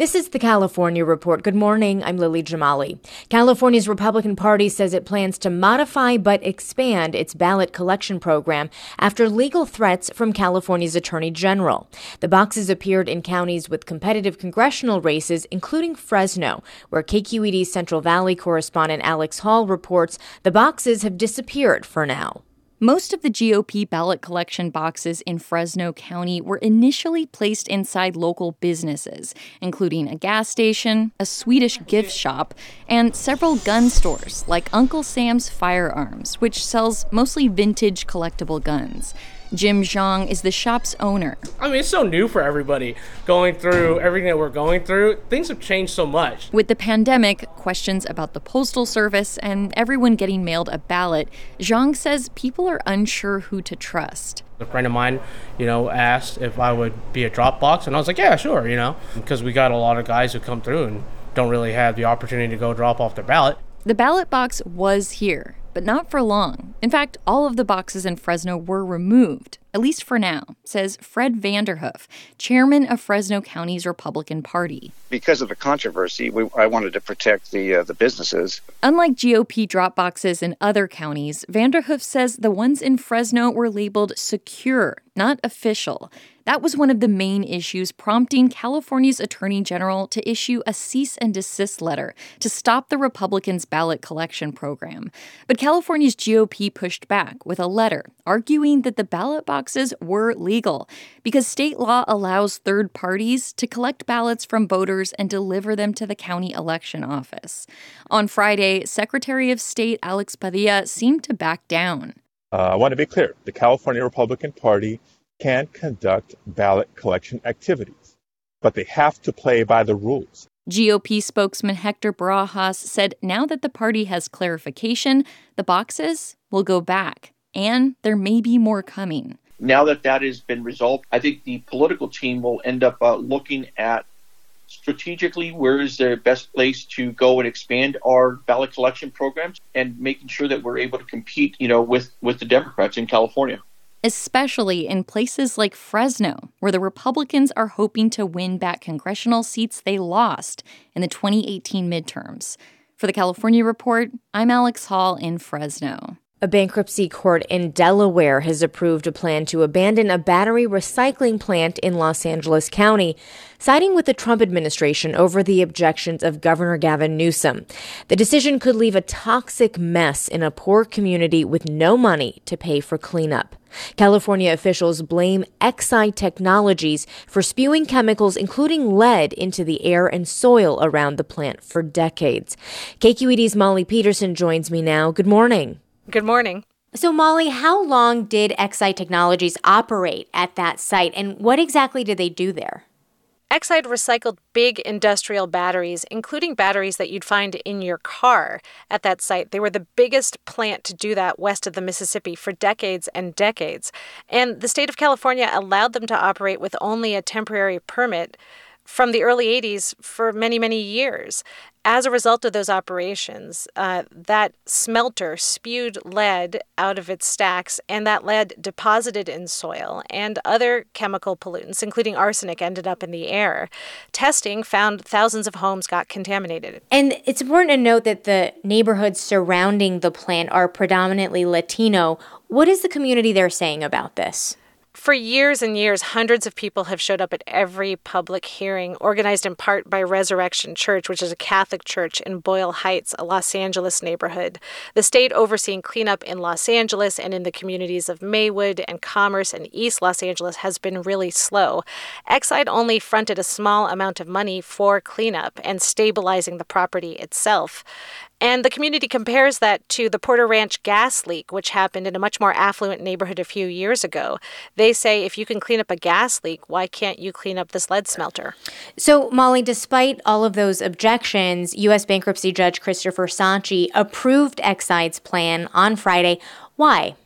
This is the California Report. Good morning. I'm Lily Jamali. California's Republican Party says it plans to modify but expand its ballot collection program after legal threats from California's Attorney General. The boxes appeared in counties with competitive congressional races, including Fresno, where KQED's Central Valley correspondent Alex Hall reports the boxes have disappeared for now. Most of the GOP ballot collection boxes in Fresno County were initially placed inside local businesses, including a gas station, a Swedish gift shop, and several gun stores like Uncle Sam's Firearms, which sells mostly vintage collectible guns. Jim Zhang is the shop's owner. I mean, it's so new for everybody going through everything that we're going through. Things have changed so much. With the pandemic, questions about the Postal Service, and everyone getting mailed a ballot, Zhang says people are unsure who to trust. A friend of mine, you know, asked if I would be a Dropbox, and I was like, yeah, sure, you know, because we got a lot of guys who come through and don't really have the opportunity to go drop off their ballot. The ballot box was here but not for long. In fact, all of the boxes in Fresno were removed, at least for now, says Fred Vanderhoof, chairman of Fresno County's Republican Party. Because of the controversy, we, I wanted to protect the uh, the businesses. Unlike GOP drop boxes in other counties, Vanderhoof says the ones in Fresno were labeled secure, not official. That was one of the main issues prompting California's Attorney General to issue a cease and desist letter to stop the Republicans' ballot collection program. But California's GOP pushed back with a letter arguing that the ballot boxes were legal because state law allows third parties to collect ballots from voters and deliver them to the county election office. On Friday, Secretary of State Alex Padilla seemed to back down. Uh, I want to be clear the California Republican Party can conduct ballot collection activities, but they have to play by the rules. GOP spokesman Hector Barajas said now that the party has clarification, the boxes will go back, and there may be more coming. Now that that has been resolved, I think the political team will end up uh, looking at strategically where is the best place to go and expand our ballot collection programs and making sure that we're able to compete, you know, with with the Democrats in California especially in places like Fresno, where the Republicans are hoping to win back congressional seats they lost in the 2018 midterms. For the California Report, I'm Alex Hall in Fresno. A bankruptcy court in Delaware has approved a plan to abandon a battery recycling plant in Los Angeles County, siding with the Trump administration over the objections of Governor Gavin Newsom. The decision could leave a toxic mess in a poor community with no money to pay for cleanup. California officials blame Exide Technologies for spewing chemicals, including lead, into the air and soil around the plant for decades. KQED's Molly Peterson joins me now. Good morning. Good morning. So, Molly, how long did Exide Technologies operate at that site, and what exactly did they do there? Exide recycled big industrial batteries, including batteries that you'd find in your car at that site. They were the biggest plant to do that west of the Mississippi for decades and decades. And the state of California allowed them to operate with only a temporary permit from the early 80s for many, many years. As a result of those operations, uh, that smelter spewed lead out of its stacks, and that lead deposited in soil, and other chemical pollutants, including arsenic, ended up in the air. Testing found thousands of homes got contaminated. And it's important to note that the neighborhoods surrounding the plant are predominantly Latino. What is the community there saying about this? For years and years, hundreds of people have showed up at every public hearing, organized in part by Resurrection Church, which is a Catholic church in Boyle Heights, a Los Angeles neighborhood. The state overseeing cleanup in Los Angeles and in the communities of Maywood and Commerce and East Los Angeles has been really slow. Exide only fronted a small amount of money for cleanup and stabilizing the property itself. And the community compares that to the Porter Ranch gas leak, which happened in a much more affluent neighborhood a few years ago. They say if you can clean up a gas leak, why can't you clean up this lead smelter? So, Molly, despite all of those objections, U.S. bankruptcy judge Christopher Sontchi approved Exide's plan on Friday. Why?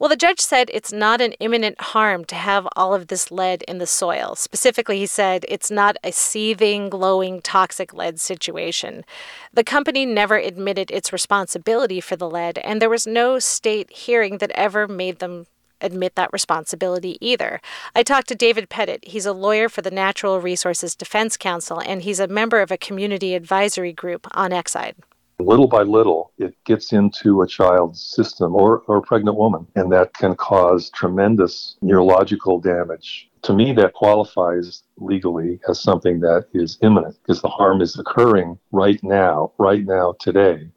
Well, the judge said it's not an imminent harm to have all of this lead in the soil. Specifically, he said it's not a seething, glowing, toxic lead situation. The company never admitted its responsibility for the lead, and there was no state hearing that ever made them admit that responsibility either. I talked to David Pettit. He's a lawyer for the Natural Resources Defense Council, and he's a member of a community advisory group on Exide. Little by little, it gets into a child's system or, or a pregnant woman, and that can cause tremendous neurological damage. To me, that qualifies legally as something that is imminent because the harm is occurring right now, right now, today.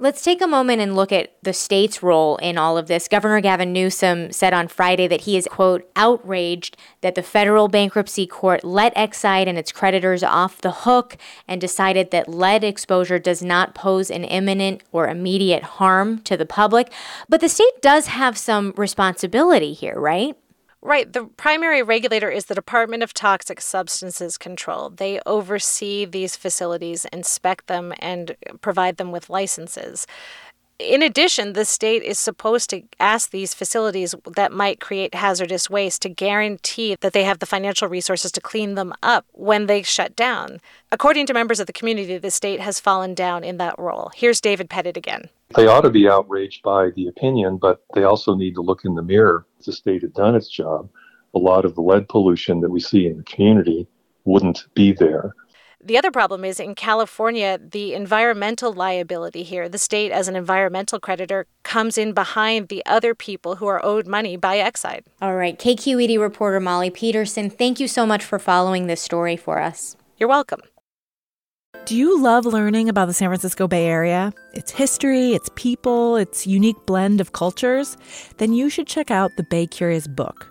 Let's take a moment and look at the state's role in all of this. Governor Gavin Newsom said on Friday that he is, quote, outraged that the federal bankruptcy court let Exide and its creditors off the hook and decided that lead exposure does not pose an imminent or immediate harm to the public. But the state does have some responsibility here, right? Right. The primary regulator is the Department of Toxic Substances Control. They oversee these facilities, inspect them, and provide them with licenses. In addition, the state is supposed to ask these facilities that might create hazardous waste to guarantee that they have the financial resources to clean them up when they shut down. According to members of the community, the state has fallen down in that role. Here's David Pettit again. They ought to be outraged by the opinion, but they also need to look in the mirror. The state had done its job, a lot of the lead pollution that we see in the community wouldn't be there. The other problem is in California, the environmental liability here, the state as an environmental creditor, comes in behind the other people who are owed money by Exide. All right. KQED reporter Molly Peterson, thank you so much for following this story for us. You're welcome. Do you love learning about the San Francisco Bay Area? Its history, its people, its unique blend of cultures? Then you should check out the Bay Curious book.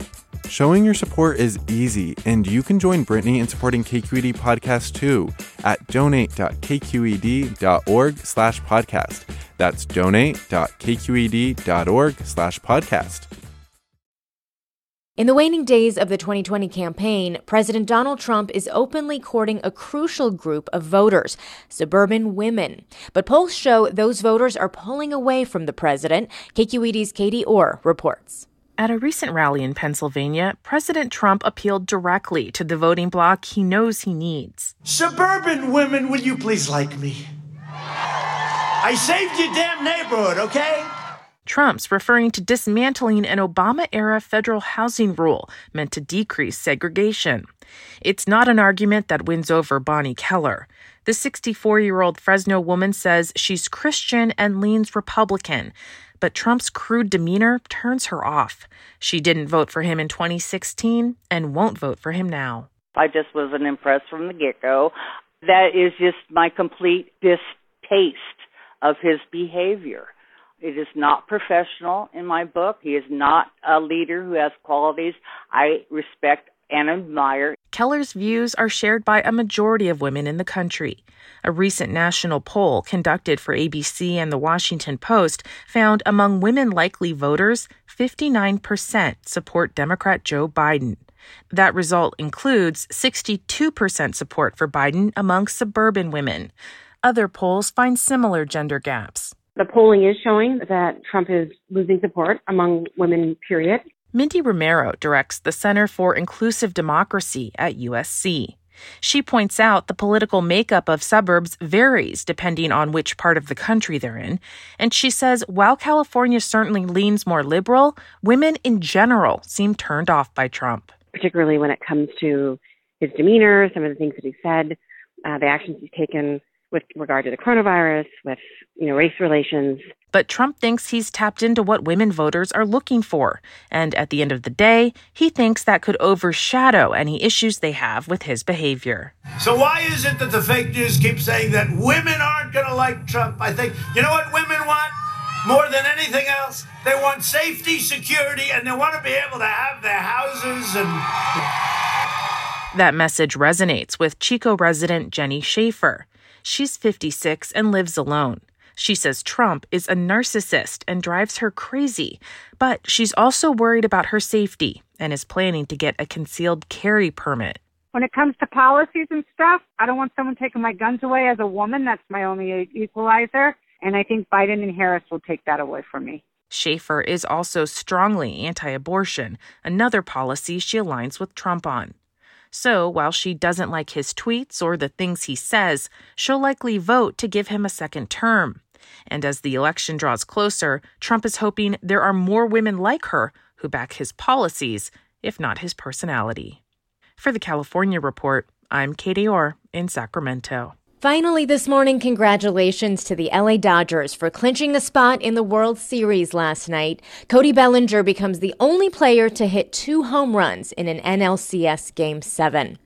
Showing your support is easy, and you can join Brittany in supporting KQED Podcast too at donate.kqed.org slash podcast. That's donate.kqed.org slash podcast. In the waning days of the 2020 campaign, President Donald Trump is openly courting a crucial group of voters, suburban women. But polls show those voters are pulling away from the president. KQED's Katie Orr reports. At a recent rally in Pennsylvania, President Trump appealed directly to the voting bloc he knows he needs. Suburban women, will you please like me? I saved your damn neighborhood, okay? Trump's referring to dismantling an Obama era federal housing rule meant to decrease segregation. It's not an argument that wins over Bonnie Keller. The 64 year old Fresno woman says she's Christian and leans Republican but Trump's crude demeanor turns her off. She didn't vote for him in 2016 and won't vote for him now. I just wasn't impressed from the get go. That is just my complete distaste of his behavior. It is not professional in my book. He is not a leader who has qualities I respect and admire. Keller's views are shared by a majority of women in the country. A recent national poll conducted for ABC and the Washington Post found among women likely voters, 59% support Democrat Joe Biden. That result includes 62% support for Biden among suburban women. Other polls find similar gender gaps. The polling is showing that Trump is losing support among women, period. Mindy Romero directs the Center for Inclusive Democracy at USC. She points out the political makeup of suburbs varies depending on which part of the country they're in. And she says while California certainly leans more liberal, women in general seem turned off by Trump. Particularly when it comes to his demeanor, some of the things that he said, uh, the actions he's taken with regard to the coronavirus, with you know race relations. But Trump thinks he's tapped into what women voters are looking for, and at the end of the day, he thinks that could overshadow any issues they have with his behavior. So why is it that the fake news keeps saying that women aren't going to like Trump? I think you know what women want more than anything else. They want safety, security, and they want to be able to have their houses and. That message resonates with Chico resident Jenny Schaefer. She's 56 and lives alone. She says Trump is a narcissist and drives her crazy, but she's also worried about her safety and is planning to get a concealed carry permit. When it comes to policies and stuff, I don't want someone taking my guns away as a woman. That's my only equalizer. And I think Biden and Harris will take that away from me. Schaefer is also strongly anti abortion, another policy she aligns with Trump on. So while she doesn't like his tweets or the things he says, she'll likely vote to give him a second term. And as the election draws closer, Trump is hoping there are more women like her who back his policies, if not his personality. For the California Report, I'm Katie Orr in Sacramento. Finally, this morning, congratulations to the LA Dodgers for clinching a spot in the World Series last night. Cody Bellinger becomes the only player to hit two home runs in an NLCS Game 7.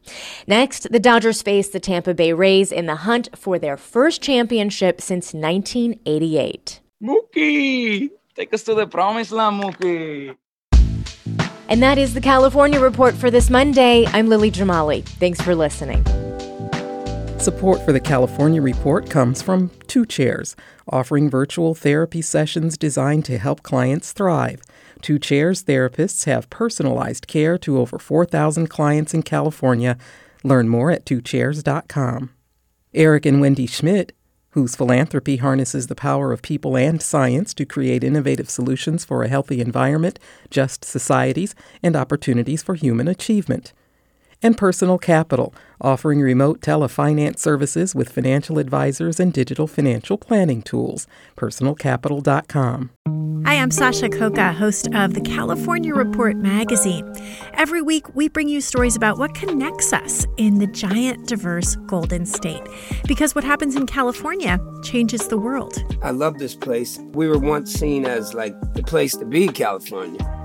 Next, the Dodgers face the Tampa Bay Rays in the hunt for their first championship since 1988. Mookie! Take us to the promised land, Mookie! And that is the California Report for this Monday. I'm Lily Jamali. Thanks for listening. Support for the California Report comes from Two Chairs, offering virtual therapy sessions designed to help clients thrive. Two Chairs therapists have personalized care to over 4,000 clients in California. Learn more at twochairs.com. Eric and Wendy Schmidt, whose philanthropy harnesses the power of people and science to create innovative solutions for a healthy environment, just societies, and opportunities for human achievement and Personal Capital, offering remote telefinance services with financial advisors and digital financial planning tools. PersonalCapital.com. Hi, I'm Sasha Khokha, host of the California Report magazine. Every week, we bring you stories about what connects us in the giant, diverse Golden State. Because what happens in California changes the world. I love this place. We were once seen as like the place to be, California